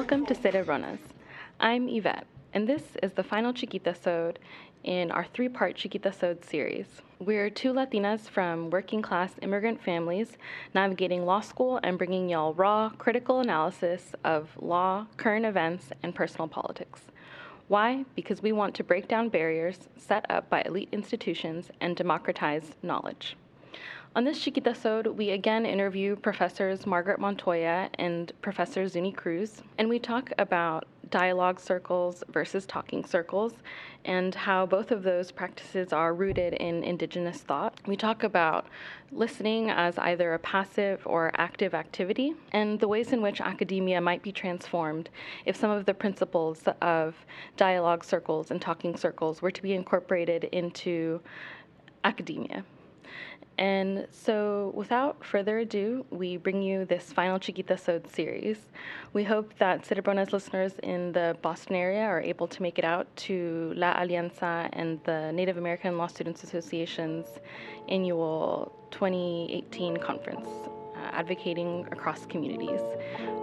Welcome to Cerebronas. I'm Yvette, and this is the final Chiquita Sode in our three part Chiquita Sode series. We're two Latinas from working class immigrant families navigating law school and bringing y'all raw, critical analysis of law, current events, and personal politics. Why? Because we want to break down barriers set up by elite institutions and democratize knowledge. On this Chiquita Sode, we again interview Professors Margaret Montoya and Professor Zuni Cruz, and we talk about dialogue circles versus talking circles and how both of those practices are rooted in indigenous thought. We talk about listening as either a passive or active activity and the ways in which academia might be transformed if some of the principles of dialogue circles and talking circles were to be incorporated into academia. And so, without further ado, we bring you this final Chiquita Sode series. We hope that Cerebrona's listeners in the Boston area are able to make it out to La Alianza and the Native American Law Students Association's annual 2018 conference, uh, advocating across communities.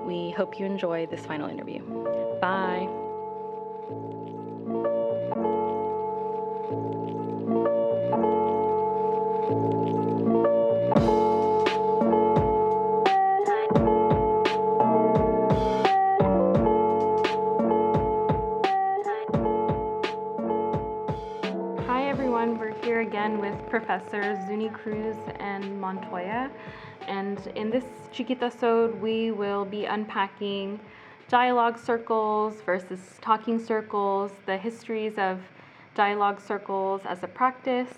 We hope you enjoy this final interview. Bye. Professors Zuni Cruz and Montoya. And in this Chiquita Sode, we will be unpacking dialogue circles versus talking circles, the histories of dialogue circles as a practice.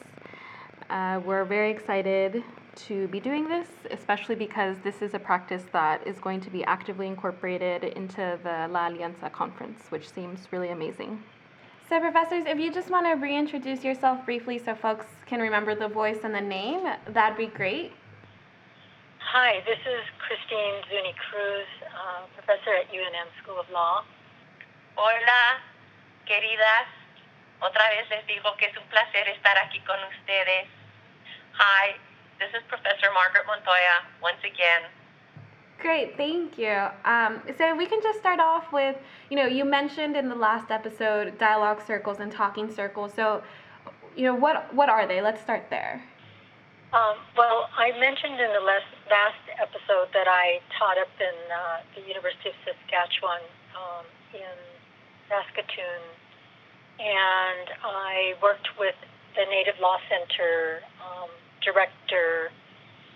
Uh, we're very excited to be doing this, especially because this is a practice that is going to be actively incorporated into the La Alianza conference, which seems really amazing. So, professors, if you just want to reintroduce yourself briefly so folks can remember the voice and the name, that'd be great. Hi, this is Christine Zuni Cruz, uh, professor at UNM School of Law. Hola, queridas. Otra vez les digo que es un placer estar aquí con ustedes. Hi, this is Professor Margaret Montoya once again. Great, thank you. Um, so we can just start off with, you know, you mentioned in the last episode dialogue circles and talking circles. So, you know, what what are they? Let's start there. Um, well, I mentioned in the last, last episode that I taught up in uh, the University of Saskatchewan um, in Saskatoon, and I worked with the Native Law Center um, director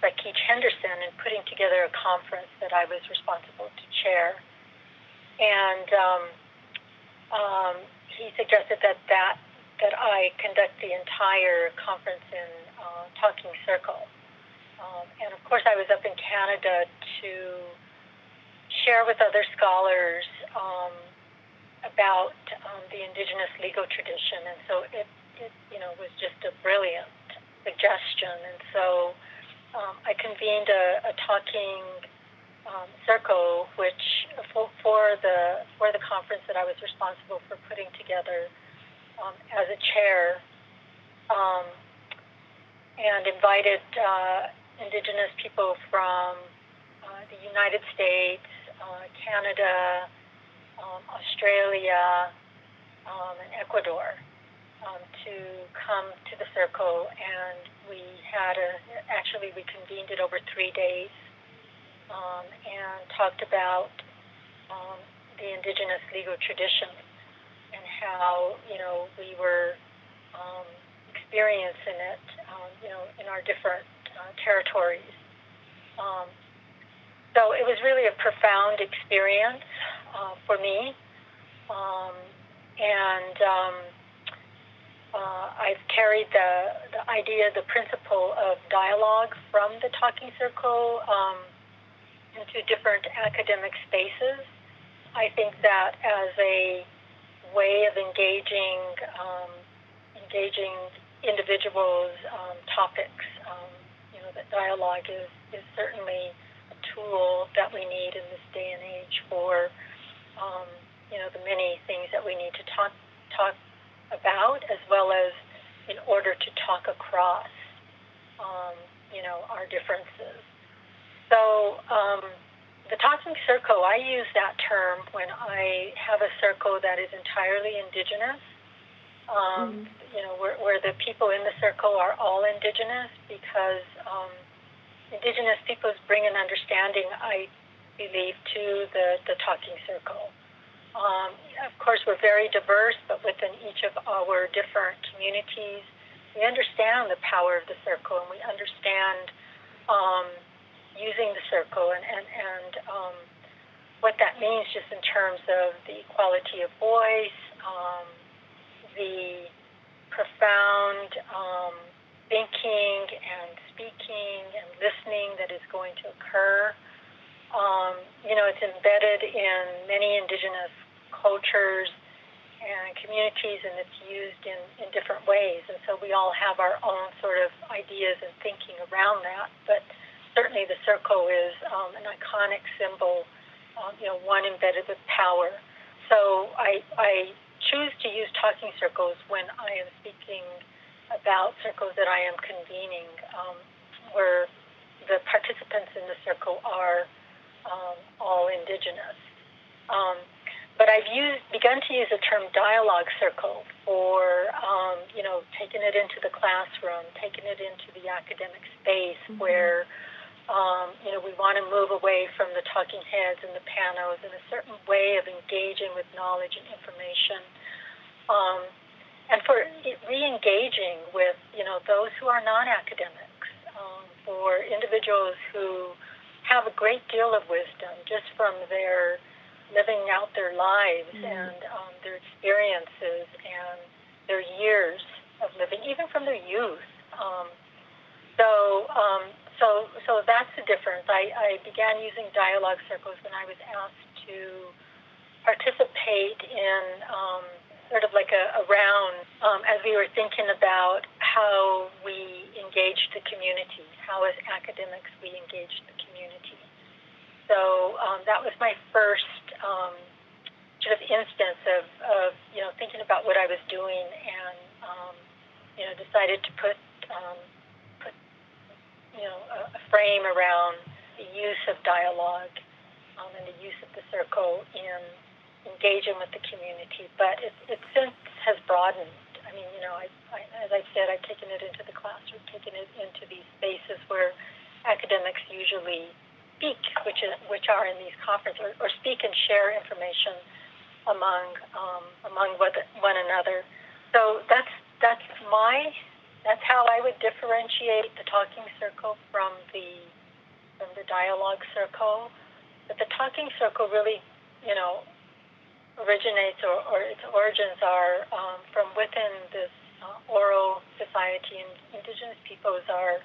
by Keach Henderson in putting together a conference that I was responsible to chair. And um, um, he suggested that, that that I conduct the entire conference in uh, Talking Circle. Um, and of course, I was up in Canada to share with other scholars um, about um, the Indigenous legal tradition. And so it, it, you know, was just a brilliant suggestion. And so um, I convened a, a talking um, circle, which for, for, the for the conference that I was responsible for putting together um, as a chair, um, and invited uh, Indigenous people from uh, the United States, uh, Canada, um, Australia, um, and Ecuador to come to the circle, and we had a actually we convened it over three days um, and talked about um, the indigenous legal tradition and how you know we were um, experiencing it, um, you know, in our different uh, territories. Um, so it was really a profound experience uh, for me, um, and um, uh, I've carried the, the idea, the principle of dialogue from the talking circle um, into different academic spaces. I think that as a way of engaging um, engaging individuals' um, topics, um, you know, that dialogue is, is certainly a tool that we need in this day and age for, um, you know, the many things that we need to talk talk about, as well as in order to talk across, um, you know, our differences. So, um, the talking circle, I use that term when I have a circle that is entirely indigenous. Um, mm-hmm. You know, where, where the people in the circle are all indigenous because um, indigenous peoples bring an understanding, I believe, to the, the talking circle. Um, of course, we're very diverse, but within each of our different communities, we understand the power of the circle and we understand um, using the circle and, and, and um, what that means just in terms of the quality of voice, um, the profound um, thinking and speaking and listening that is going to occur. Um, you know, it's embedded in many indigenous cultures and communities, and it's used in, in different ways. And so we all have our own sort of ideas and thinking around that. But certainly the circle is um, an iconic symbol, um, you know, one embedded with power. So I, I choose to use talking circles when I am speaking about circles that I am convening, um, where the participants in the circle are um, all indigenous. Um, but I've used, begun to use the term dialogue circle for, um, you know, taking it into the classroom, taking it into the academic space mm-hmm. where um, you know, we want to move away from the talking heads and the panos and a certain way of engaging with knowledge and information. Um, and for re-engaging with, you know, those who are non-academics, um, for individuals who have a great deal of wisdom just from their living out their lives mm-hmm. and um, their experiences and their years of living, even from their youth. Um, so um, so so that's the difference. I, I began using dialogue circles when I was asked to participate in um, sort of like a, a round um, as we were thinking about how we engaged the community, how as academics we engaged the community. So um, that was my first um, sort of instance of, of you know thinking about what I was doing and um, you know decided to put um, you know, a, a frame around the use of dialogue um, and the use of the circle in engaging with the community. But it, it since has broadened. I mean, you know, I, I, as I said, I've taken it into the classroom, taken it into these spaces where academics usually speak, which is which are in these conferences, or, or speak and share information among um, among one another. So that's that's my that's how I would differentiate the talking circle from the from the dialogue circle. But the talking circle really, you know, originates or, or its origins are um, from within this uh, oral society, and indigenous peoples are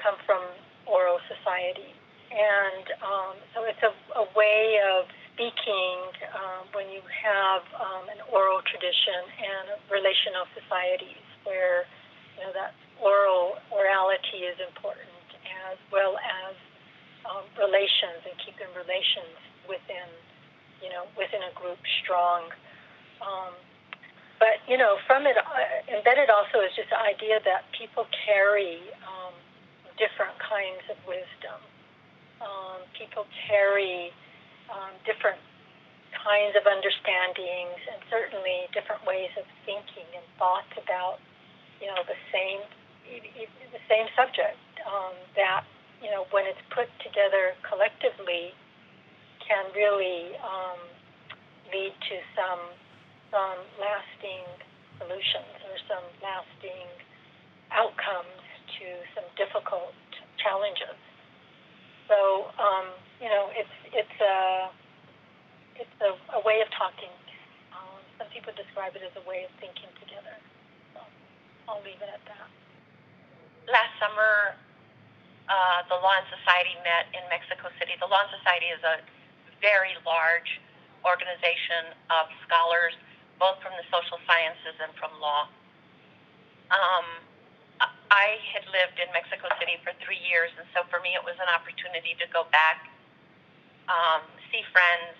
come from oral society, and um, so it's a, a way of speaking um, when you have um, an oral tradition and relational societies where you know, that oral orality is important as well as um, relations and keeping relations within, you know, within a group strong. Um, but you know, from it uh, embedded also is just the idea that people carry um, different kinds of wisdom. Um, people carry um, different kinds of understandings and certainly different ways of thinking and thoughts about you know, the same the same subject um, that you know when it's put together collectively can really um, lead to some some lasting solutions or some lasting outcomes to some difficult challenges. So um, you know, it's it's a it's a, a way of talking. Um, some people describe it as a way of thinking together. I'll leave it at that. Last summer, uh, the Law and Society met in Mexico City. The Law and Society is a very large organization of scholars, both from the social sciences and from law. Um, I had lived in Mexico City for three years, and so for me it was an opportunity to go back, um, see friends.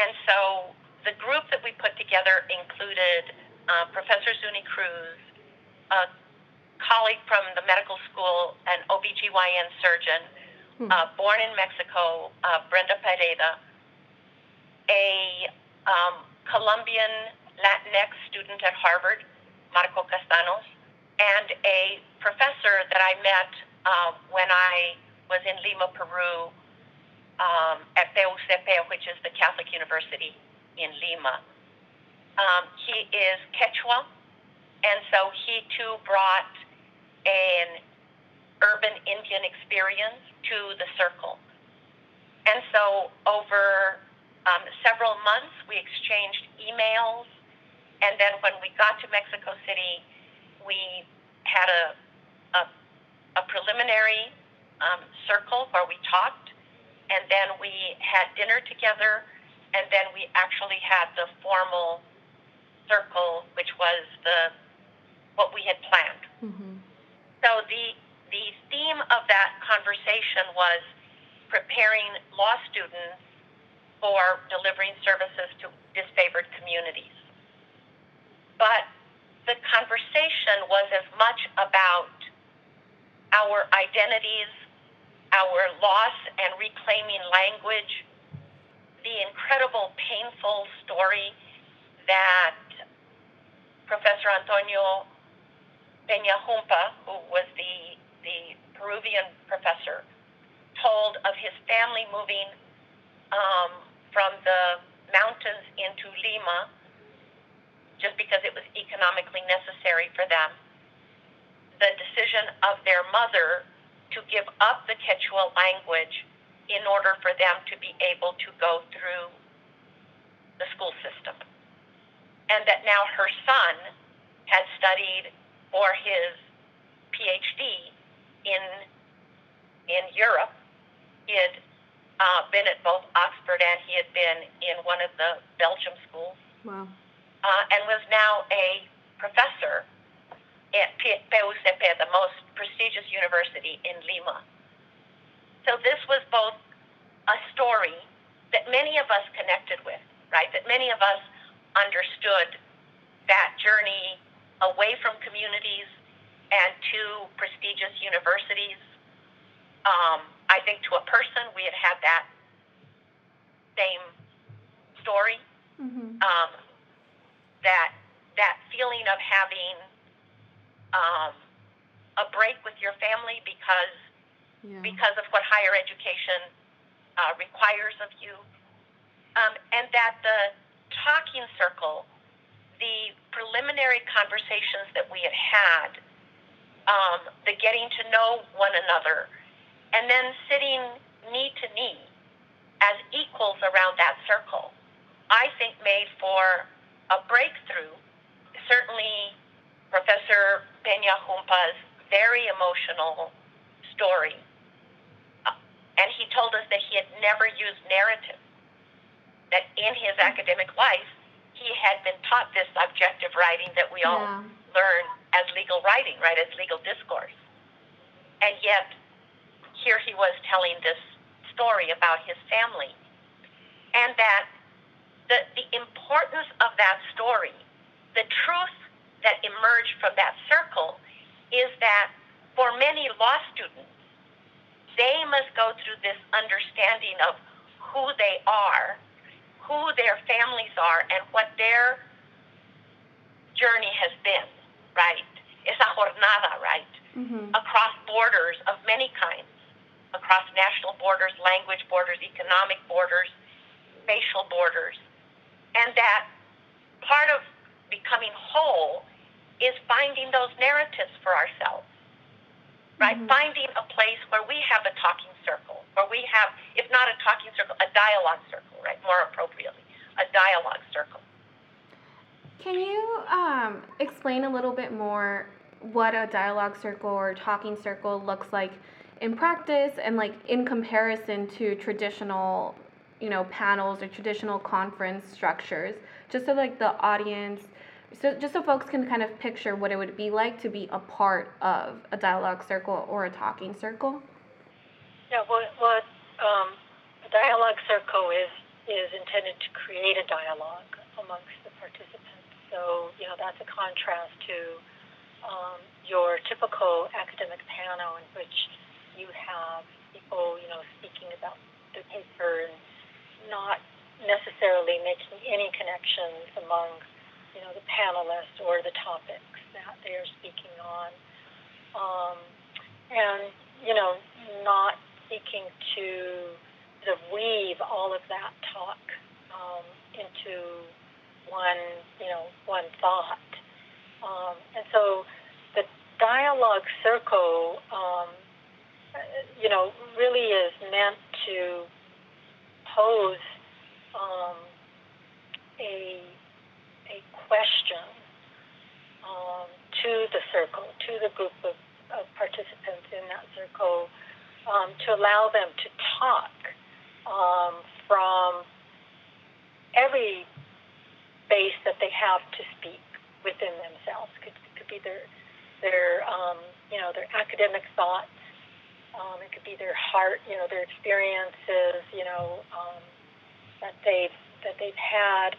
And so the group that we put together included uh, Professor Zuni Cruz, a colleague from the medical school, an OBGYN surgeon, hmm. uh, born in Mexico, uh, Brenda Pereira, a um, Colombian Latinx student at Harvard, Marco Castanos, and a professor that I met uh, when I was in Lima, Peru, um, at PUCP, which is the Catholic University in Lima. Um, he is Quechua, and so he too brought an urban Indian experience to the circle. And so over um, several months, we exchanged emails, and then when we got to Mexico City, we had a, a, a preliminary um, circle where we talked, and then we had dinner together, and then we actually had the formal circle, which was the what we had planned. Mm-hmm. So the the theme of that conversation was preparing law students for delivering services to disfavored communities. But the conversation was as much about our identities, our loss and reclaiming language, the incredible painful story that Professor Antonio Peña Jumpa, who was the, the Peruvian professor, told of his family moving um, from the mountains into Lima just because it was economically necessary for them. The decision of their mother to give up the Quechua language in order for them to be able to go through the school system. And that now her son had studied for his PhD in, in Europe. He had uh, been at both Oxford and he had been in one of the Belgium schools. Wow uh, and was now a professor at PUCP, the most prestigious university in Lima. So this was both a story that many of us connected with, right? That many of us understood that journey away from communities and to prestigious universities. Um, I think to a person, we had had that same story. Mm-hmm. Um, that that feeling of having um, a break with your family because yeah. because of what higher education uh, requires of you, um, and that the talking circle, the preliminary conversations that we had had, um, the getting to know one another, and then sitting knee to knee as equals around that circle, I think made for a breakthrough. Certainly, Professor Peña Jumpa's very emotional story. Uh, and he told us that he had never used narrative, that in his academic life, he had been taught this objective writing that we all yeah. learn as legal writing, right, as legal discourse. And yet, here he was telling this story about his family. And that the, the importance of that story, the truth that emerged from that circle is that for many law students, they must go through this understanding of who they are, who their families are, and what their journey has been, right? Esa jornada, right? Mm-hmm. Across borders of many kinds, across national borders, language borders, economic borders, facial borders and that part of becoming whole is finding those narratives for ourselves, right? Mm-hmm. Finding a place where we have a talking circle, where we have, if not a talking circle, a dialogue circle, right? More appropriately, a dialogue circle. Can you um, explain a little bit more what a dialogue circle or talking circle looks like in practice and like in comparison to traditional you know panels or traditional conference structures just so like the audience so just so folks can kind of picture what it would be like to be a part of a dialogue circle or a talking circle? Yeah what, what um, a dialogue circle is is intended to create a dialogue amongst the participants. So you know that's a contrast to um, your typical academic panel in which you have people, you know, speaking about the paper and not necessarily making any connections among, you know, the panelists or the topics that they are speaking on. Um, and, you know, not seeking to sort of weave all of that talk um, into one, you know, one thought. Um, and so the dialogue circle, um, you know, really is meant to pose um, a, a question um, to the circle, to the group of, of participants in that circle, um, to allow them to talk um, from every base that they have to speak within themselves. Could could be their their um, you know their academic thoughts. Um, it could be their heart, you know, their experiences, you know, um, that they've that they've had.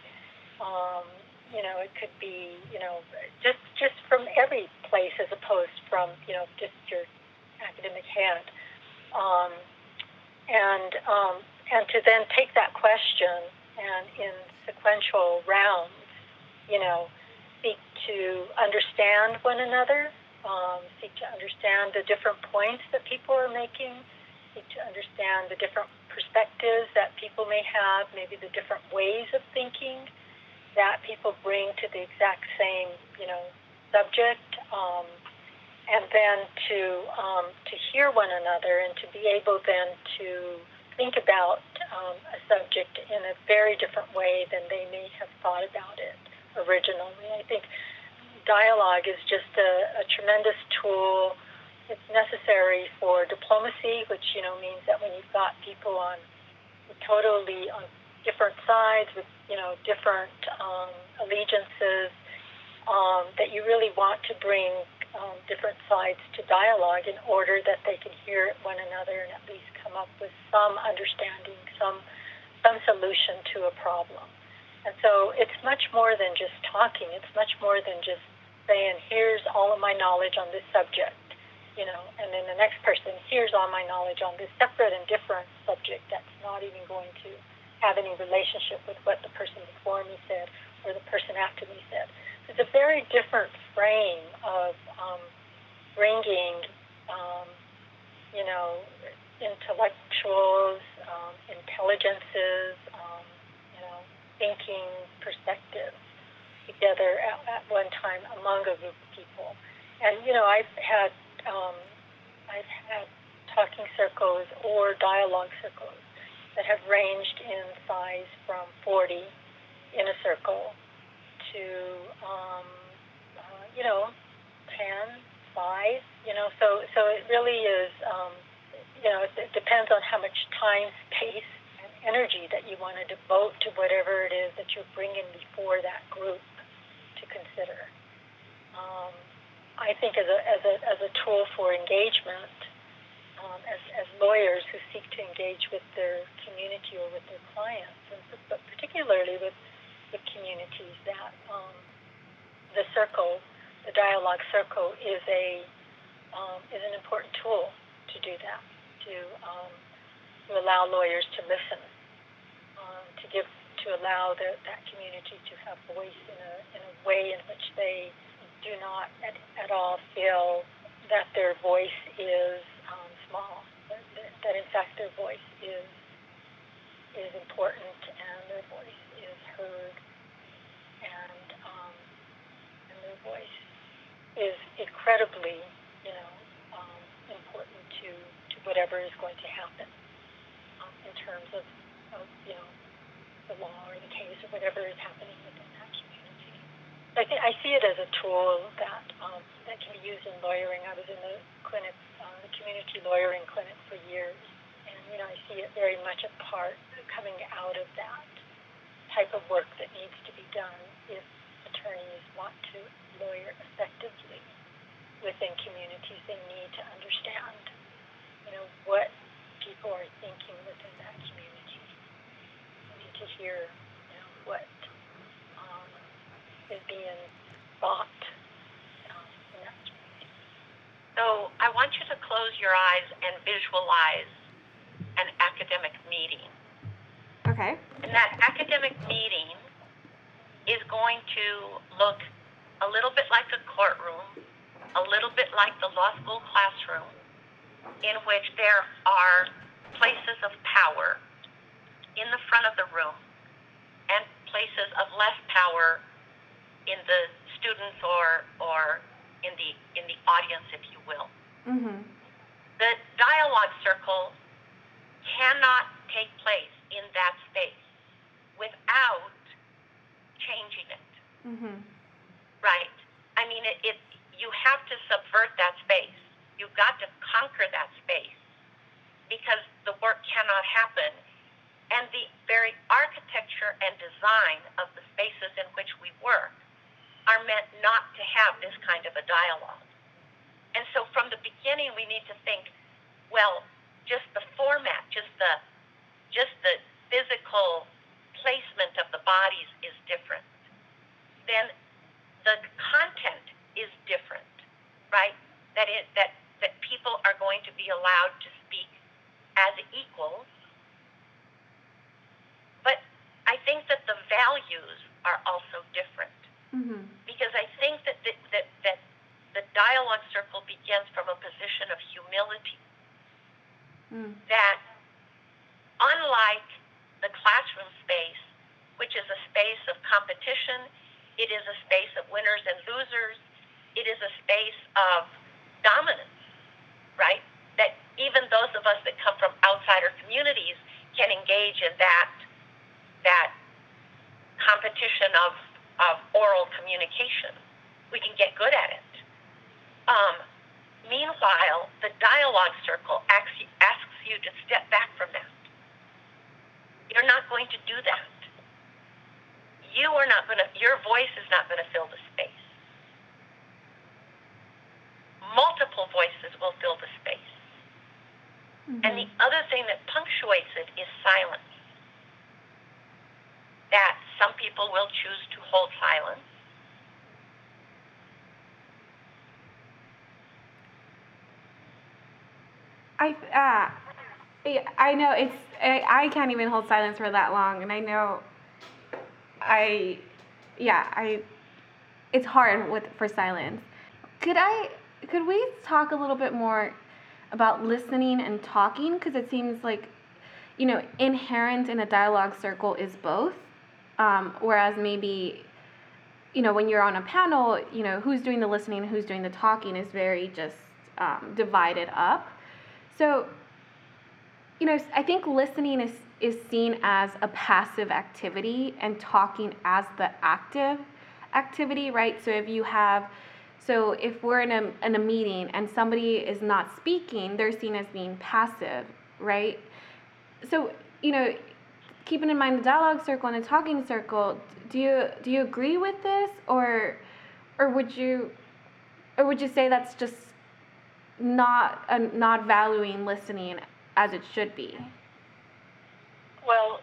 Um, you know, it could be, you know, just just from every place as opposed from, you know, just your academic head. Um, and um, and to then take that question and in sequential rounds, you know, seek to understand one another, um, seek to understand the different points that people are making, seek to understand the different perspectives that people may have, maybe the different ways of thinking that people bring to the exact same, you know, subject. Um, and then to um, to hear one another and to be able then to think about um, a subject in a very different way than they may have thought about it originally. I think dialogue is just a, a tremendous tool. It's necessary for diplomacy, which you know means that when you've got people on totally on different sides with you know different um, allegiances, um, that you really want to bring um, different sides to dialogue in order that they can hear one another and at least come up with some understanding, some some solution to a problem. And so it's much more than just talking. It's much more than just saying, "Here's all of my knowledge on this subject," you know, and then the next person, "Here's all my knowledge on this separate and different subject that's not even going to have any relationship with what the person before me said or the person after me said." It's a very different frame of um, bringing, um, you know, intellectuals, um, intelligences, um, you know, thinking perspectives together at, at one time among a group of people. And you know, I've had um, I've had talking circles or dialogue circles that have ranged in size from 40 in a circle to um, uh, you know 10, 5, you know. So so it really is. Um, you know, it, it depends on how much time, space, and energy that you want to devote to whatever it is that you're bringing before that group to consider. Um, I think as a, as a, as a tool for engagement, um, as, as lawyers who seek to engage with their community or with their clients, and, but particularly with, with communities, that um, the circle, the dialogue circle, is a um, is an important tool to do that to um, to allow lawyers to listen, um, to give to allow the, that community to have voice in a in a way in which they do not at, at all feel that their voice is um, small. That, that in fact their voice is is important and their voice is heard and um, and their voice is incredibly you know um, important to to whatever is going to happen um, in terms of, of, you know, the law or the case or whatever is happening within that community. I think I see it as a tool that um, that can be used in lawyering. I was in the clinic, uh, the community lawyering clinic for years, and you know I see it very much a part coming out of that type of work that needs to be done if attorneys want to lawyer effectively within communities. They need to understand you know, what people are thinking within that community. We need to hear, you know, what um, is being thought um, in that community. So I want you to close your eyes and visualize an academic meeting. Okay. And that academic meeting is going to look a little bit like a courtroom, a little bit like the law school classroom, in which there are places of power in the front of the room and places of less power in the students or or in the in the audience, if you will. Mhm. The dialogue circle cannot take place in that space without changing it, Mhm. right? I mean, it, it you have to subvert that space. You've got to conquer that space because the work cannot happen. And the very architecture and design of the spaces in which we work are meant not to have this kind of a dialogue. And so from the beginning, we need to think, well, just the format, just the, just the physical placement of the bodies is different. Then the content is different, right? That it, that that people are going to be allowed to speak as equals. But I think that the values are also different Mhm. because I think that the, that that the dialogue circle begins from a position of humility. Mm. That unlike the classroom space, which is a space of competition, it is a space of winners and losers. It is a space of dominance, right? That even those of us that come from outsider communities can engage in that that competition of of oral communication. We can get good at it. Um, meanwhile, the dialogue circle asks you, asks you to step back from that. You're not going to do that. You are not going to. Your voice is not going to fill the space. Multiple voices will fill the space. And the other thing that punctuates it is silence. That some people will choose to hold silence. I uh, I know it's I, I can't even hold silence for that long, and I know I yeah I it's hard with for silence. Could I could we talk a little bit more about listening and talking because it seems like you know inherent in a dialogue circle is both, um, whereas maybe you know when you're on a panel you know who's doing the listening who's doing the talking is very just um, divided up so, you know, I think listening is, is seen as a passive activity and talking as the active activity, right? So if you have, so if we're in a, in a meeting and somebody is not speaking, they're seen as being passive, right? So, you know, keeping in mind the dialogue circle and the talking circle, do you do you agree with this or or would you or would you say that's just not uh, not valuing listening as it should be. Well,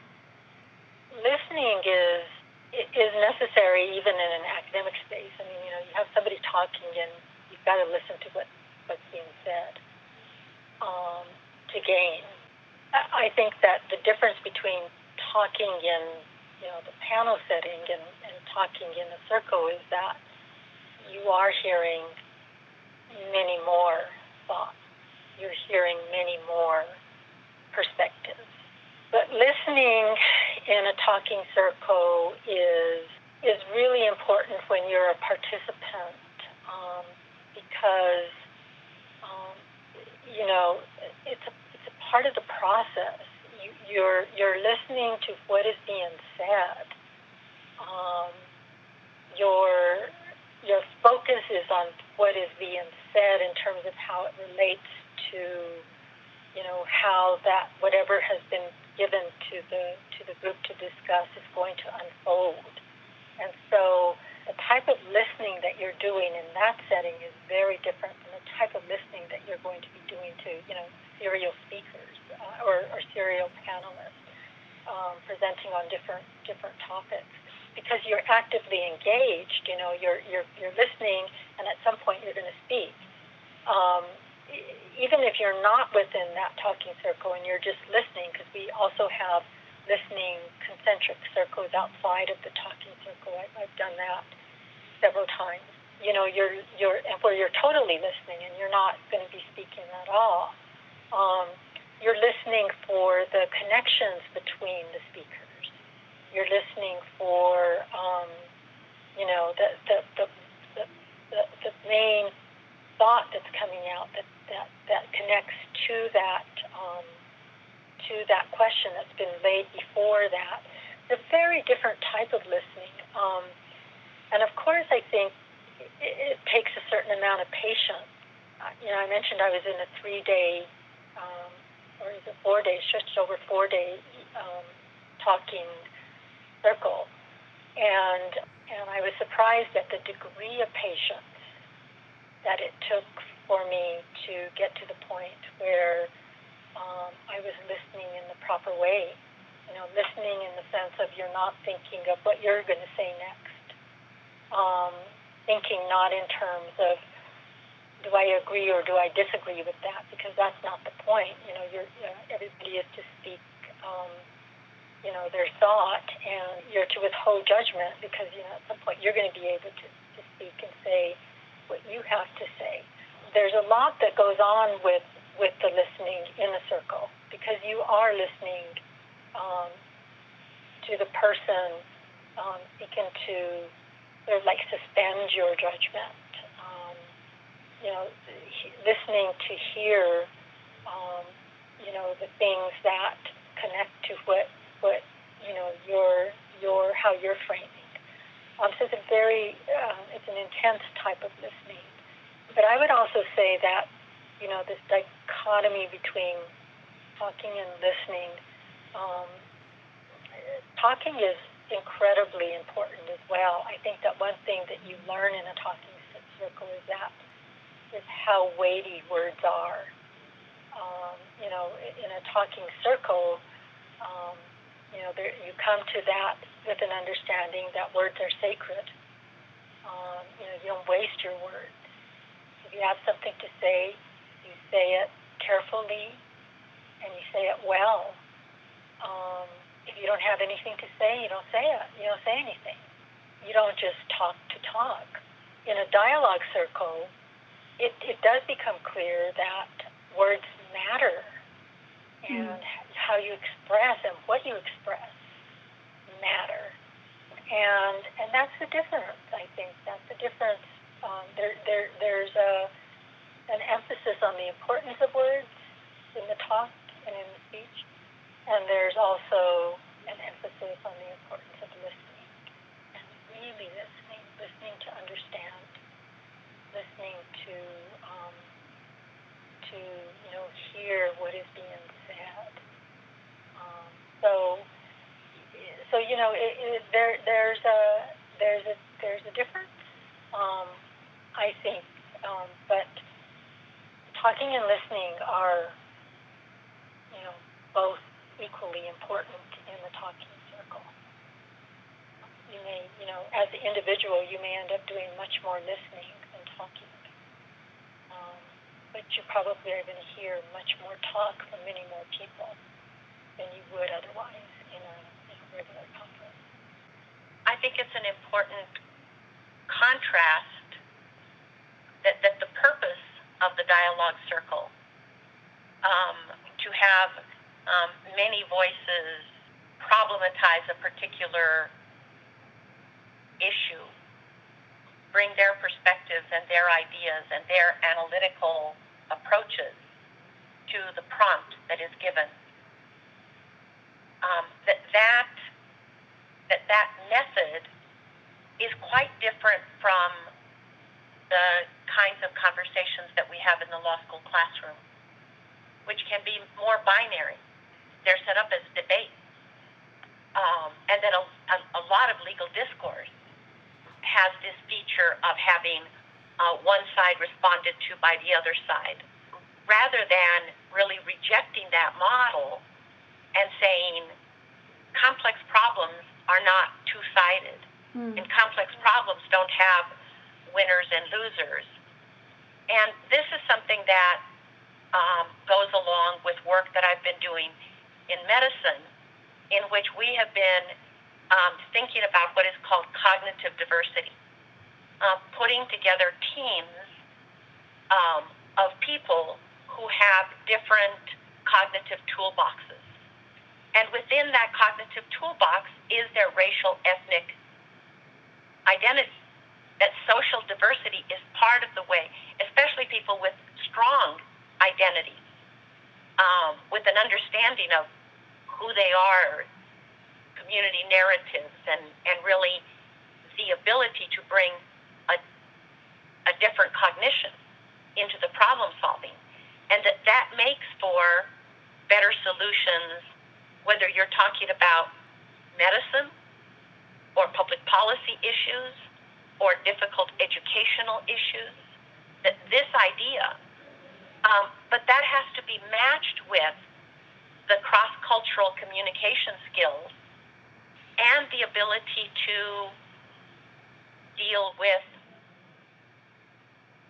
listening is is necessary even in an academic space. I mean, you know, you have somebody talking and you've got to listen to what what's being said um, to gain. I think that the difference between talking in you know the panel setting and, and talking in a circle is that you are hearing many more thoughts. You're hearing many more perspectives. But listening in a talking circle is is really important when you're a participant um, because um, you know it's a it's a part of the process. You, you're you're listening to what is being said. Um, your your focus is on what is being said in terms of how it relates to, you know, how that whatever has been given to the to the group to discuss is going to unfold. And so the type of listening that you're doing in that setting is very different from the type of listening that you're going to be doing to, you know, serial speakers uh, or, or serial panelists um, presenting on different different topics because you're actively engaged. You know, you're you're you're listening, and at some point you're going to speak. Um, even if you're not within that talking circle and you're just listening, because we also have listening concentric circles outside of the talking circle. I, I've done that several times. You know, you're you're where you're totally listening and you're not going to be speaking at all. Um, you're listening for the connections between the speakers. You're listening for um, you know the the, the the the the main thought that's coming out that that that connects to that. Um, to that question that's been laid before that. It's a very different type of listening. Um, and of course, I think it, it takes a certain amount of patience. Uh, you know, I mentioned I was in a three day, um, or is four days, just over four day um, talking circle. And, and I was surprised at the degree of patience that it took for me to get to the point where um, I was listening in the proper way. You know, listening in the sense of you're not thinking of what you're going to say next. Um, thinking not in terms of do I agree or do I disagree with that because that's not the point. You know, you're, uh, everybody is to speak, um, you know, their thought, and you're to withhold judgment because you know at some point you're going to be able to, to speak and say what you have to say. There's a lot that goes on with with the listening in the circle because you are listening um, to the person um, speaking to sort of like suspend your judgment. Um, you know, listening to hear, um, you know, the things that connect to what what you know your your how you're framing. Um, so it's a very uh, it's an intense type of listening. But I would also say that you know, this dichotomy between talking and listening. Um, talking is incredibly important as well. I think that one thing that you learn in a talking circle is that is how weighty words are. Um, you know, in a talking circle, um, you know, there, you come to that with an understanding that words are sacred. Um, you know, you don't waste your words. If you have something to say, you say it carefully and you say it well. Um, if you don't have anything to say, you don't say it. You don't say anything. You don't just talk to talk. In a dialogue circle, it, it does become clear that words matter and mm. how you express and what you express matter. And and that's the difference, I think. That's the difference. Um, there, there, there's a an emphasis on the importance of words in the talk and in the speech, and there's also an emphasis on the importance of listening and really listening, listening to understand, listening to um, to you know hear what is being said. Um, so so you know it, it, there there's a there's a there's a difference. Um, I think, um, but talking and listening are, you know, both equally important in the talking circle. You may, you know, as an individual, you may end up doing much more listening talking. Um, but you probably are going to hear much more talk from many more people than you would otherwise in a, in a regular conference. I think it's an important contrast that, that the purpose of the dialogue circle. Um, to have um, many voices problematize a particular issue, bring their perspectives and their ideas and their analytical approaches to the prompt that is given. Um, that that that that method is quite different from the kinds of conversations that we have in the law school classroom, which can be more binary. They're set up as debate. Um, and then a, a, a lot of legal discourse has this feature of having uh, one side responded to by the other side, rather than really rejecting that model and saying complex problems are not two sided. Mm. And complex problems don't have winners and losers. And this is something that um, goes along with work that I've been doing in medicine, in which we have been um, thinking about what is called cognitive diversity, uh, putting together teams um, of people who have different cognitive toolboxes. And within that cognitive toolbox is their racial ethnic identity. That social diversity is part of the way, especially people with strong identities, um, with an understanding of who they are, community narratives, and, and really the ability to bring a, a different cognition into the problem solving. And that that makes for better solutions, whether you're talking about medicine or public policy issues or difficult educational issues. That this idea um, but that has to be matched with the cross cultural communication skills and the ability to deal with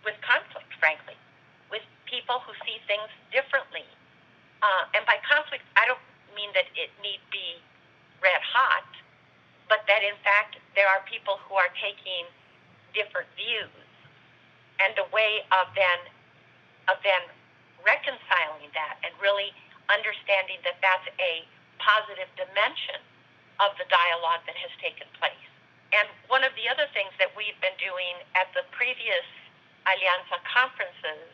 with conflict, frankly, with people who see things differently. Uh, and by conflict, I don't mean that it need be red hot, but that in fact there are people who are taking different views, and a way of then of then reconciling that and really understanding that that's a positive dimension of the dialogue that has taken place. And one of the other things that we've been doing at the previous Alianza conferences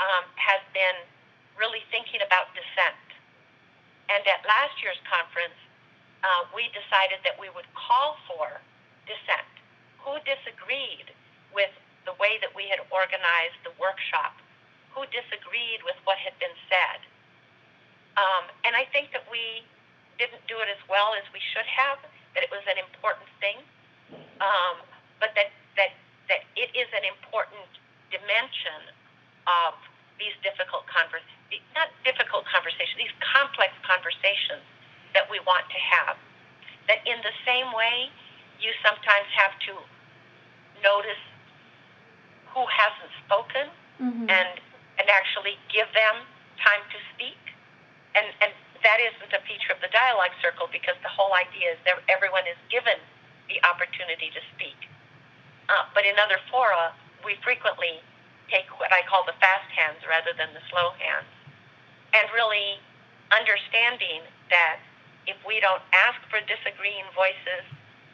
um, has been really thinking about dissent. And at last year's conference, uh, we decided that we would call for dissent. Who disagreed with the way that we had organized the workshop who disagreed with what had been said. Um, and I think that we didn't do it as well as we should have, that it was an important thing, um, but that, that, that it is an important dimension of these difficult conversations, not difficult conversations, these complex conversations that we want to have. That in the same way, you sometimes have to notice who hasn't spoken mm-hmm. and and actually give them time to speak. And, and that is the feature of the dialogue circle because the whole idea is that everyone is given the opportunity to speak. Uh, but in other fora, we frequently take what I call the fast hands rather than the slow hands. And really understanding that if we don't ask for disagreeing voices,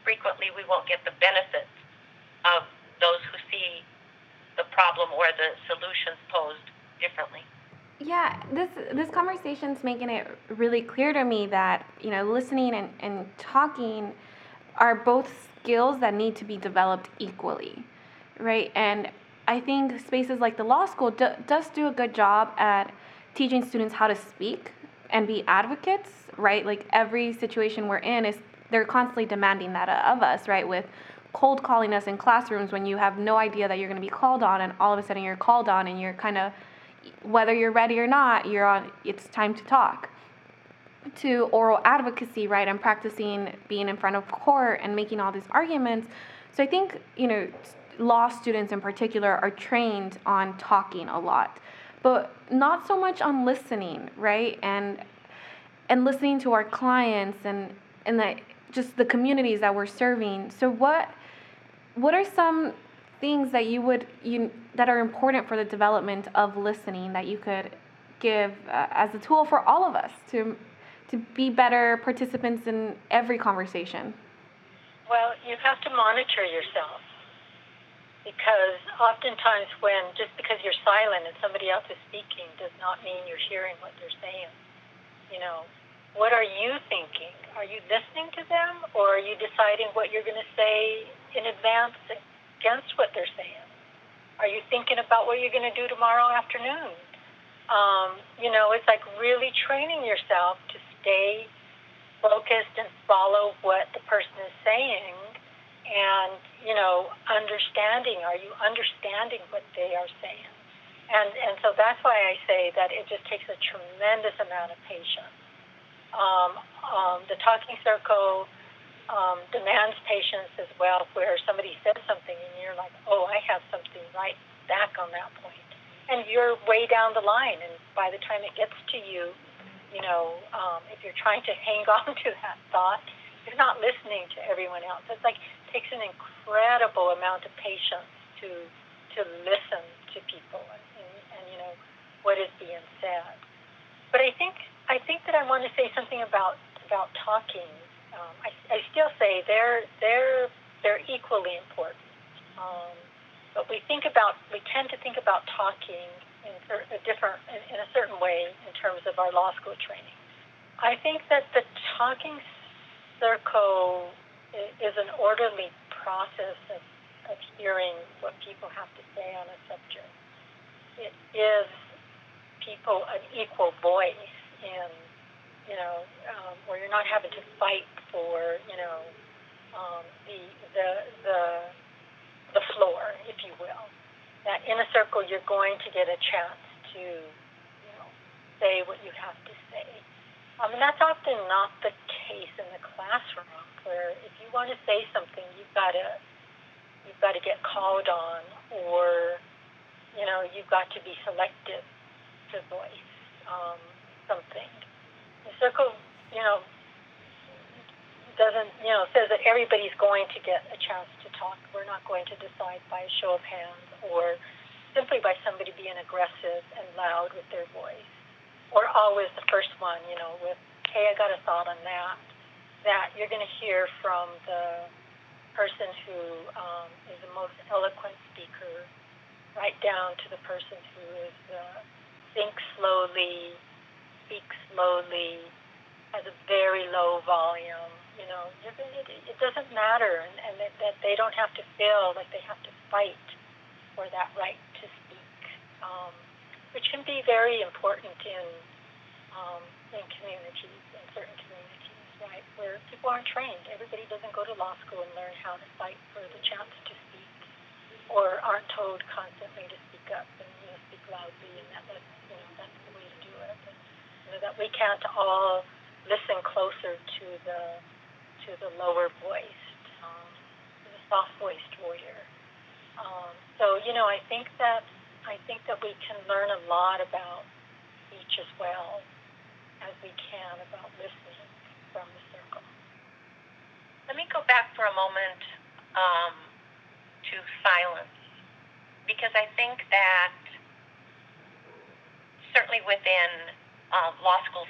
frequently we won't get the benefits of those who see the problem or the solutions posed differently. Yeah, this this conversation's making it really clear to me that you know listening and, and talking are both skills that need to be developed equally, right? And I think spaces like the law school do, does do a good job at teaching students how to speak and be advocates, right? Like every situation we're in is they're constantly demanding that of us, right? With cold calling us in classrooms when you have no idea that you're going to be called on, and all of a sudden you're called on, and you're kind of whether you're ready or not, you're on it's time to talk. To oral advocacy, right? I'm practicing being in front of court and making all these arguments. So I think, you know, law students in particular are trained on talking a lot, but not so much on listening, right? And and listening to our clients and and the just the communities that we're serving. So what what are some things that you would you that are important for the development of listening that you could give uh, as a tool for all of us to to be better participants in every conversation? Well, you have to monitor yourself because oftentimes when just because you're silent and somebody else is speaking does not mean you're hearing what they're saying. You know, what are you thinking? Are you listening to them or are you deciding what you're going to say in advance against what they're saying? Thinking about what you're going to do tomorrow afternoon? Um, you know, it's like really training yourself to stay focused and follow what the person is saying and, you know, understanding. Are you understanding what they are saying? And, and so that's why I say that it just takes a tremendous amount of patience. Um, um, the talking circle um, demands patience as well, where somebody says something and you're like, oh, I have something right back on that point. and you're way down the line, and by the time it gets to you, you know, um, if you're trying to hang on to that thought, you're not listening to everyone else. It's like it takes an incredible amount of patience to to listen to people and, and, you know what is being said. But I think I think that I want to say something about about talking. Um, I, I still say they're they're they're equally important. Um, but we think about we tend to think about talking in a different in, in a certain way in terms of our law school training. I think that the talking circle is an orderly process of, of hearing what people have to say on a subject. It is people an equal voice in, you know, um, where you're not having to fight for, you know, um, the the the the floor, if you will. That in a circle, you're going to get a chance to, you know, say what you have to say. Um, and that's often not the case in the classroom, where if you want to say something, you've got to you've got to get called on, or you know, you've got to be selective to voice um, something. The circle, you know, doesn't, you know, says that everybody's going to get a chance to talk. We're not going to decide by a show of hands or simply by somebody being aggressive and loud with their voice. Or always the first one, you know, with, hey, I got a thought on that. That you're going to hear from the person who um, is the most eloquent speaker, right down to the person who is uh, thinks slowly, speaks slowly, has a very low volume. You know, it, it doesn't matter, and, and that, that they don't have to feel like they have to fight for that right to speak, um, which can be very important in um, in communities, in certain communities, right, where people aren't trained. Everybody doesn't go to law school and learn how to fight for the chance to speak, or aren't told constantly to speak up and you know, speak loudly, and that that's you know that's the way to do it. And, you know, that we can't all listen closer to the to the lower voiced, um, the soft voiced warrior. Um, so you know, I think that I think that we can learn a lot about each as well as we can about listening from the circle. Let me go back for a moment um, to silence because I think that certainly within uh, law school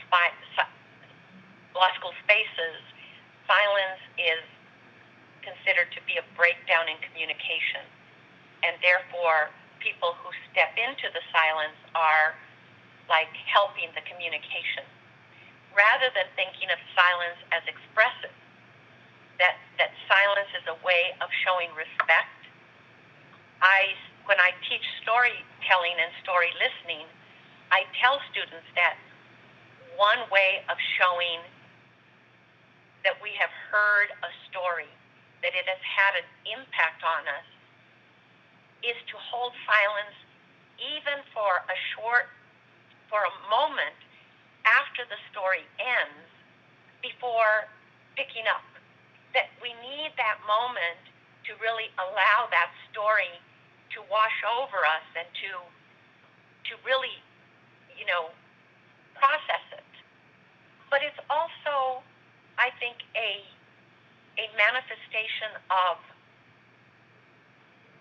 law school spaces, silence is considered to be a breakdown in communication, and therefore people who step into the silence are like helping the communication, rather than thinking of silence as expressive. That that silence is a way of showing respect. I when I teach storytelling and story listening, I tell students that one way of showing that we have heard a story, that it has had an impact on us, is to hold silence even for a short, for a moment after the story ends before picking up. That we need that moment to really allow that story to wash over us and to to really, you know, process it. But it's also I think, a, a manifestation of,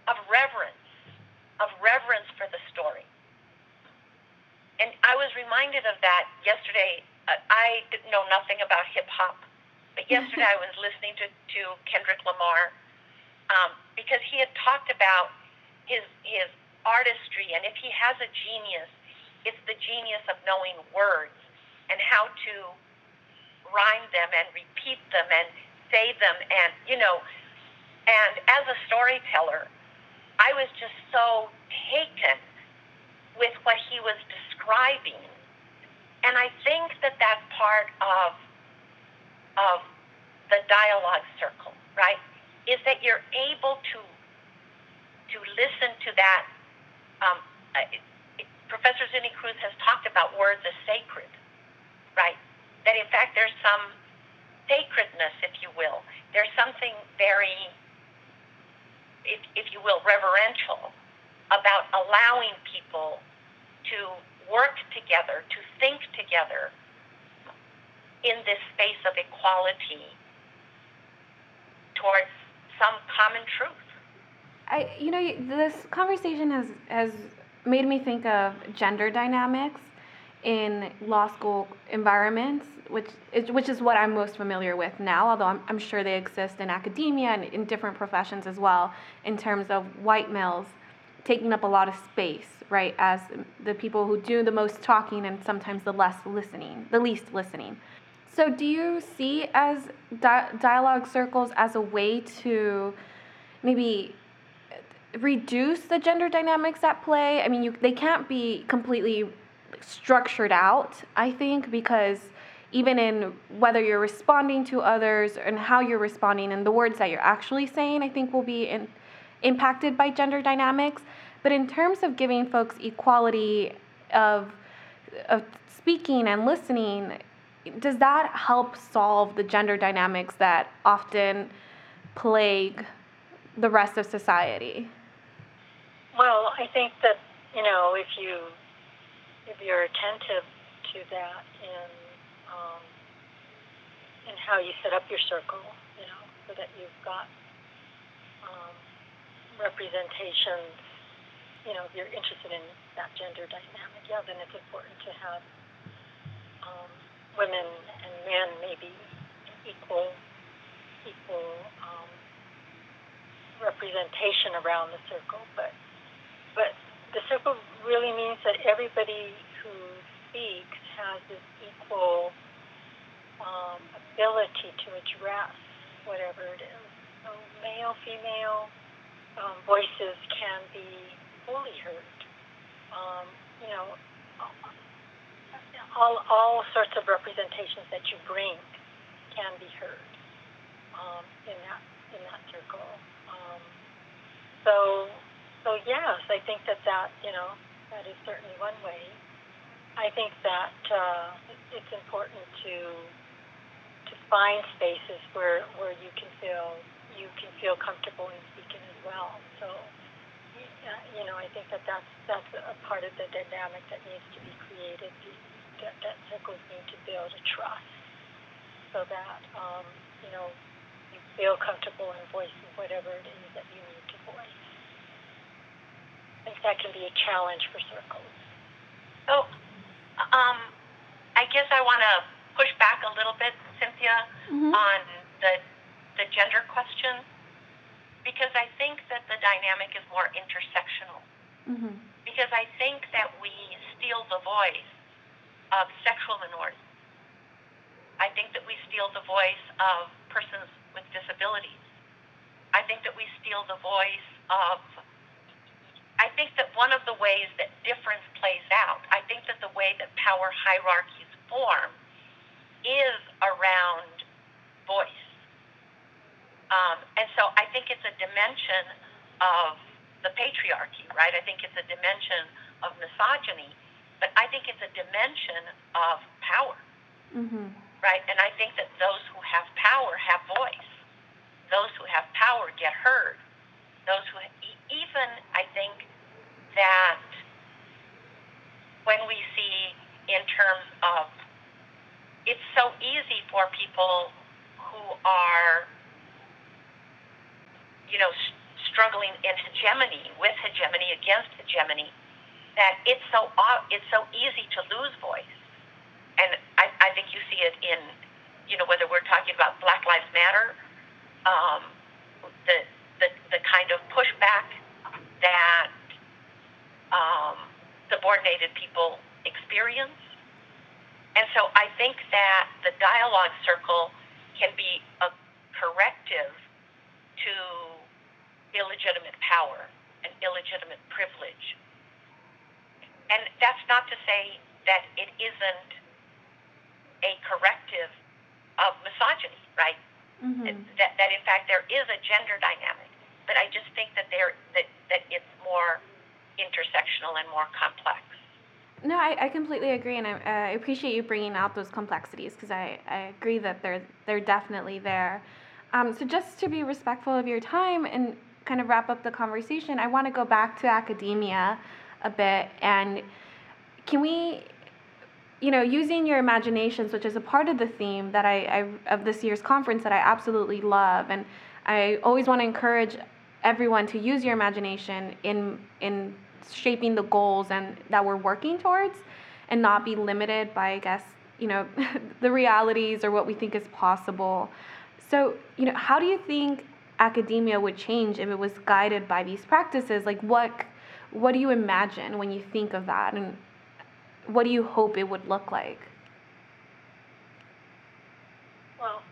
of reverence, of reverence for the story. And I was reminded of that yesterday. Uh, I know nothing about hip hop, but yesterday I was listening to, to Kendrick Lamar um, because he had talked about his his artistry, and if he has a genius, it's the genius of knowing words and how to rhyme them and repeat them and say them and you know and as a storyteller i was just so taken with what he was describing. And i think that that's part of of the dialogue circle right? Is that you're able to to listen to that um, professor Zuni Cruz has talked about words as sacred right that in fact there's some sacredness, if you will. There's something very, if, if you will, reverential about allowing people to work together, to think together in this space of equality towards some common truth. I, you know, this conversation has has made me think of gender dynamics in law school environments, which is which is what I'm most familiar with now. Although I'm, I'm sure they exist in academia and in different professions as well, in terms of white males taking up a lot of space, right, as the people who do the most talking and sometimes the less listening, the least listening. So, do you see as di- dialogue circles as a way to maybe reduce the gender dynamics at play? I mean, you, they can't be completely structured out, I think, because even in whether you're responding to others and how you're responding and the words that you're actually saying, I think will be in, impacted by gender dynamics. But in terms of giving folks equality of, of speaking and listening, does that help solve the gender dynamics that often plague the rest of society? Well, I think that you know if you if you're attentive to that in um, in how you set up your circle, you know, so that you've got um, representations. You know, if you're interested in that gender dynamic, yeah, then it's important to have um, women and men maybe equal equal um, representation around the circle, but but the circle really means that everybody who speaks has this equal um, ability to address whatever it is. So male, female um, voices can be fully heard. Um, you know, all, all sorts of representations that you bring can be heard um, in that in that circle. Um, so so yes, I think that that you know that is certainly one way. I think that uh, it's important to to find spaces where where you can feel you can feel comfortable in speaking as well. So you know I think that that's that's a part of the dynamic that needs to be created that, that circles need to build a trust so that, um, you know, you feel comfortable in voicing whatever it is that you need to voice. I think that can be a challenge for circles. So, um, I guess I want to push back a little bit, Cynthia, mm-hmm. on the the gender question, because I think that the dynamic is more intersectional. Mm-hmm. Because I think that we steal the voice of sexual minorities. I think that we steal the voice of persons with disabilities. I think that we steal the voice of. I think that one of the ways that difference plays out, I think that the way that power hierarchies form is around voice. Um, and so I think it's a dimension of the patriarchy, right? I think it's a dimension of misogyny but I think it's a dimension of power, mm-hmm. right? And I think that those who have power have voice. Those who have power get heard. Those who even I think that when we see in terms of it's so easy for people who are you know struggling in hegemony with hegemony against hegemony that it's so it's so easy to lose voice, and I, I think you see it in, you know, whether we're talking about Black Lives Matter, um, the, the the kind of pushback that um, subordinated people experience, and so I think that the dialogue circle can be a corrective to illegitimate power and illegitimate privilege and that's not to say that it isn't a corrective of misogyny, right? Mm-hmm. That, that in fact there is a gender dynamic, but I just think that there that, that it's more intersectional and more complex. No, I, I completely agree, and I, uh, I appreciate you bringing out those complexities because I, I agree that they're they're definitely there. Um, so just to be respectful of your time and kind of wrap up the conversation, I want to go back to academia a bit and can we you know, using your imaginations, which is a part of the theme that I, I of this year's conference that I absolutely love, and I always want to encourage everyone to use your imagination in in shaping the goals and that we're working towards, and not be limited by, I guess, you know, the realities or what we think is possible. So, you know, how do you think academia would change if it was guided by these practices? Like, what what do you imagine when you think of that, and what do you hope it would look like? Well,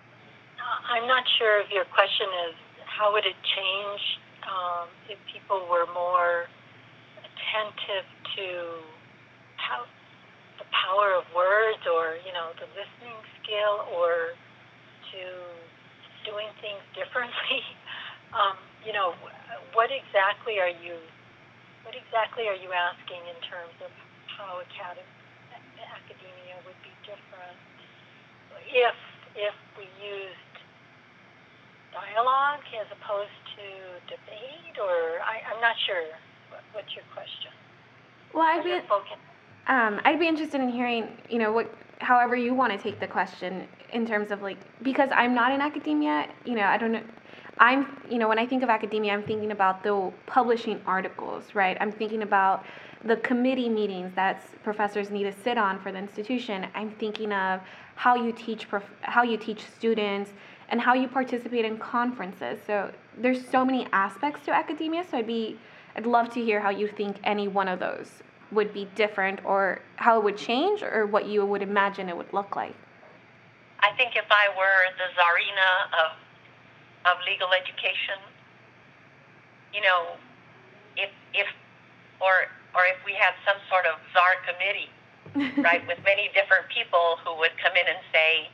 I'm not sure if your question is how would it change um, if people were more attentive to how the power of words or you know the listening skill or to doing things differently. um, you know, what exactly are you what exactly are you asking in terms of how academy, academia would be different if if we used dialogue as opposed to debate, or I, I'm not sure what, what's your question. Well, I'd be um, I'd be interested in hearing, you know, what however you want to take the question in terms of like because I'm not in academia, you know, I don't know. I'm, you know, when I think of academia, I'm thinking about the publishing articles, right? I'm thinking about the committee meetings that professors need to sit on for the institution. I'm thinking of how you teach prof- how you teach students and how you participate in conferences. So there's so many aspects to academia. So I'd be I'd love to hear how you think any one of those would be different or how it would change or what you would imagine it would look like. I think if I were the czarina of of legal education, you know, if if or or if we had some sort of czar committee, right, with many different people who would come in and say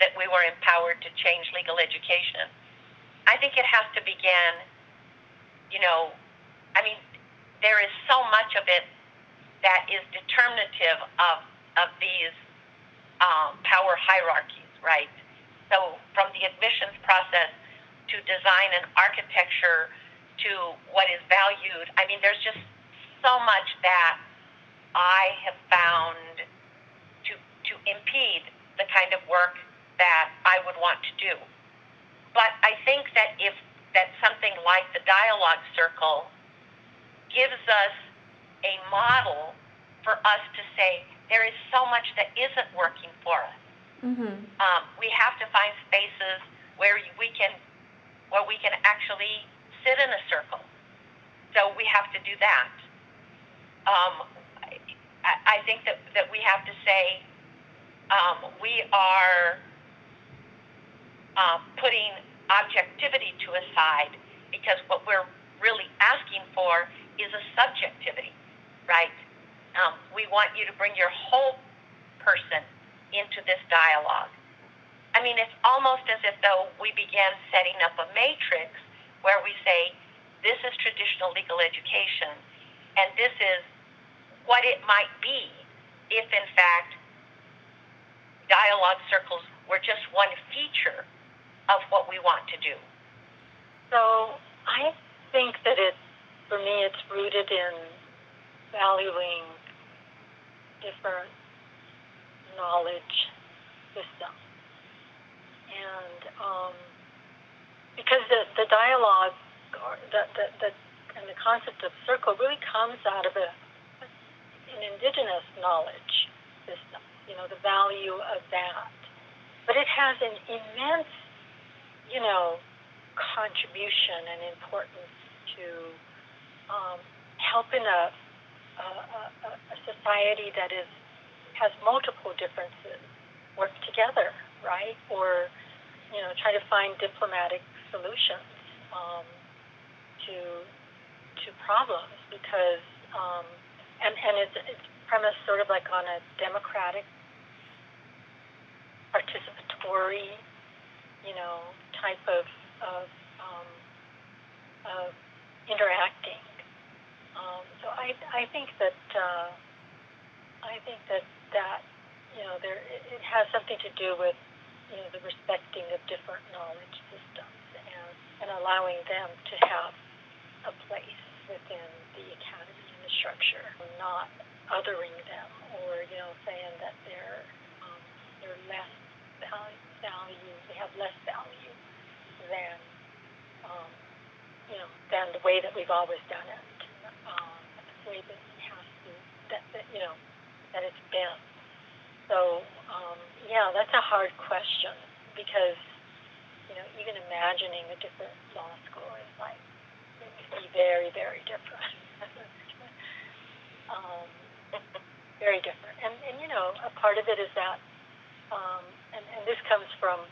that we were empowered to change legal education. I think it has to begin, you know, I mean, there is so much of it that is determinative of, of these um, power hierarchies, right? So from the admissions process to design and architecture to what is valued, I mean, there's just so much that I have found to to impede the kind of work that I would want to do. But I think that if that something like the dialogue circle gives us a model for us to say there is so much that isn't working for us. Mm-hmm. Um, we have to find spaces where we can where we can actually sit in a circle. So we have to do that um, I, I think that, that we have to say um, we are uh, putting objectivity to a side because what we're really asking for is a subjectivity, right? Um, we want you to bring your whole person into this dialogue. I mean, it's almost as if though we began setting up a matrix where we say, this is traditional legal education, and this is what it might be if, in fact, dialogue circles were just one feature of what we want to do. So I think that it, for me, it's rooted in valuing different knowledge systems. And um, because the, the dialogue the, the, the, and the concept of circle really comes out of a an indigenous knowledge system, you know, the value of that. But it has an immense, you know, contribution and importance to um, helping a, a, a, a society that is has multiple differences work together, right? Or, you know, try to find diplomatic solutions um, to to problems because um, and and it's it's premised sort of like on a democratic, participatory, you know, type of of, um, of interacting. Um, so I I think that uh, I think that that you know there it, has something to do with you know the respecting of different knowledge systems and and allowing them to have a place within the academy structure, not othering them or you know saying that they're um, they're less value, they have less value than um, you know than the way that we've always done it, um, the way that it has to that, that you know that it's been. So um, yeah, that's a hard question because you know even imagining a different law school is like it would be very very different. um, very different, and and you know a part of it is that, um, and and this comes from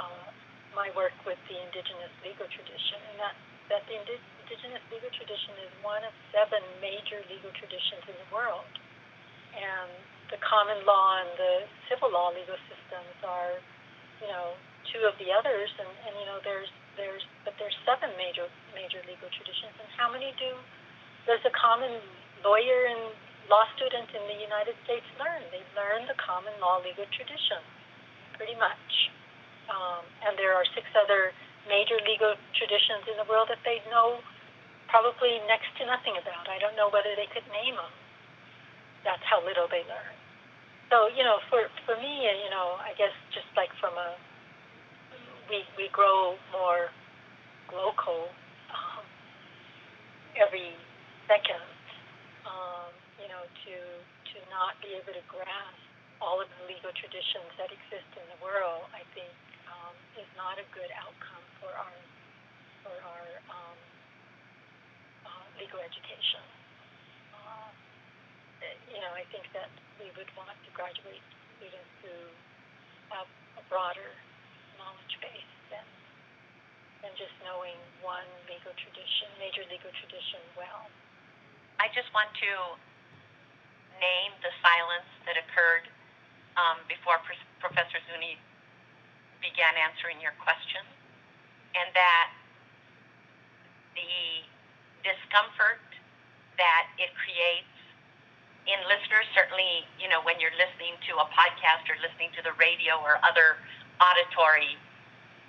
uh, my work with the indigenous legal tradition, and that that the indigenous legal tradition is one of seven major legal traditions in the world, and the common law and the civil law legal systems are, you know, two of the others, and, and you know, there's there's but there's seven major major legal traditions, and how many do does a common lawyer and law student in the United States learn? They learn the common law legal tradition, pretty much, um, and there are six other major legal traditions in the world that they know probably next to nothing about. I don't know whether they could name them. That's how little they learn. So you know, for for me, you know, I guess just like from a we we grow more local um, every second. Um, you know, to to not be able to grasp all of the legal traditions that exist in the world, I think um, is not a good outcome for our for our um, uh, legal education. Uh, you know, I think that we would want to graduate students who have a broader knowledge base than, than just knowing one legal tradition, major legal tradition well. I just want to name the silence that occurred um, before Pr- Professor Zuni began answering your question, and that the discomfort that it creates in listeners, certainly, you know, when you're listening to a podcast or listening to the radio or other auditory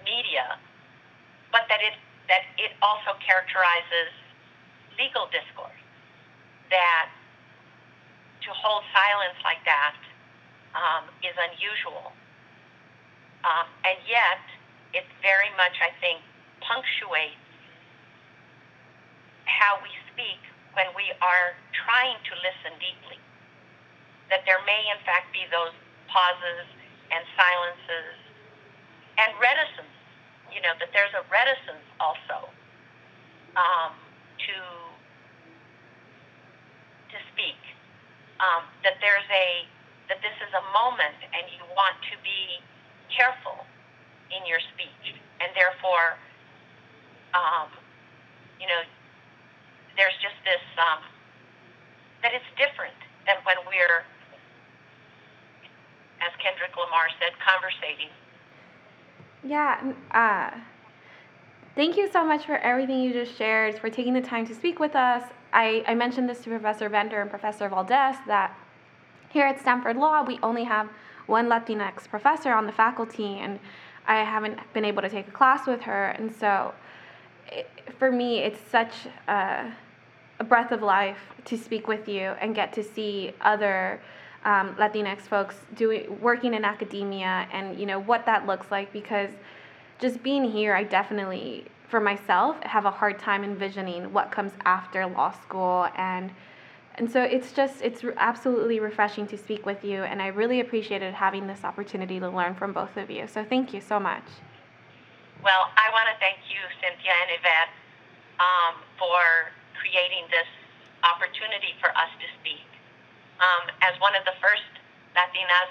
media, but that it that it also characterizes legal discourse. That to hold silence like that um, is unusual, um, and yet it very much, I think, punctuates how we speak when we are trying to listen deeply, that there may in fact be those pauses and silences and reticence, you know, that there's a reticence also um, to to speak, um, that there's a that this is a moment and you want to be careful in your speech, and therefore, um, you know, there's just this um, that it's different than when we're, as Kendrick Lamar said, conversating. Yeah. Uh, thank you so much for everything you just shared, for taking the time to speak with us. I, I mentioned this to Professor Bender and Professor Valdez that here at Stanford Law, we only have one Latinx professor on the faculty, and I haven't been able to take a class with her. And so, it, for me, it's such a a breath of life to speak with you and get to see other um, Latinx folks doing working in academia and you know what that looks like because just being here, I definitely for myself have a hard time envisioning what comes after law school and and so it's just it's absolutely refreshing to speak with you and I really appreciated having this opportunity to learn from both of you. So thank you so much. Well, I want to thank you, Cynthia and Yvette, um, for creating this opportunity for us to speak. Um, as one of the first Latinas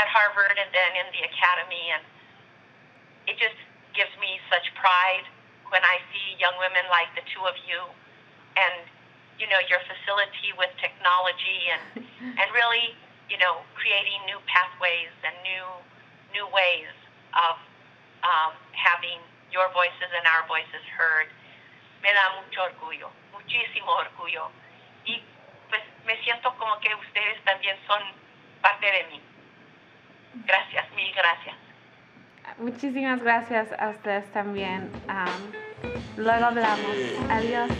at Harvard and then in the academy, and it just gives me such pride when I see young women like the two of you, and you know your facility with technology and and really you know creating new pathways and new new ways of um, having your voices and our voices heard me da mucho orgullo, muchísimo orgullo. Y pues me siento como que ustedes también son parte de mí. Gracias, mil gracias. Muchísimas gracias a ustedes también. Um, luego hablamos. Adiós.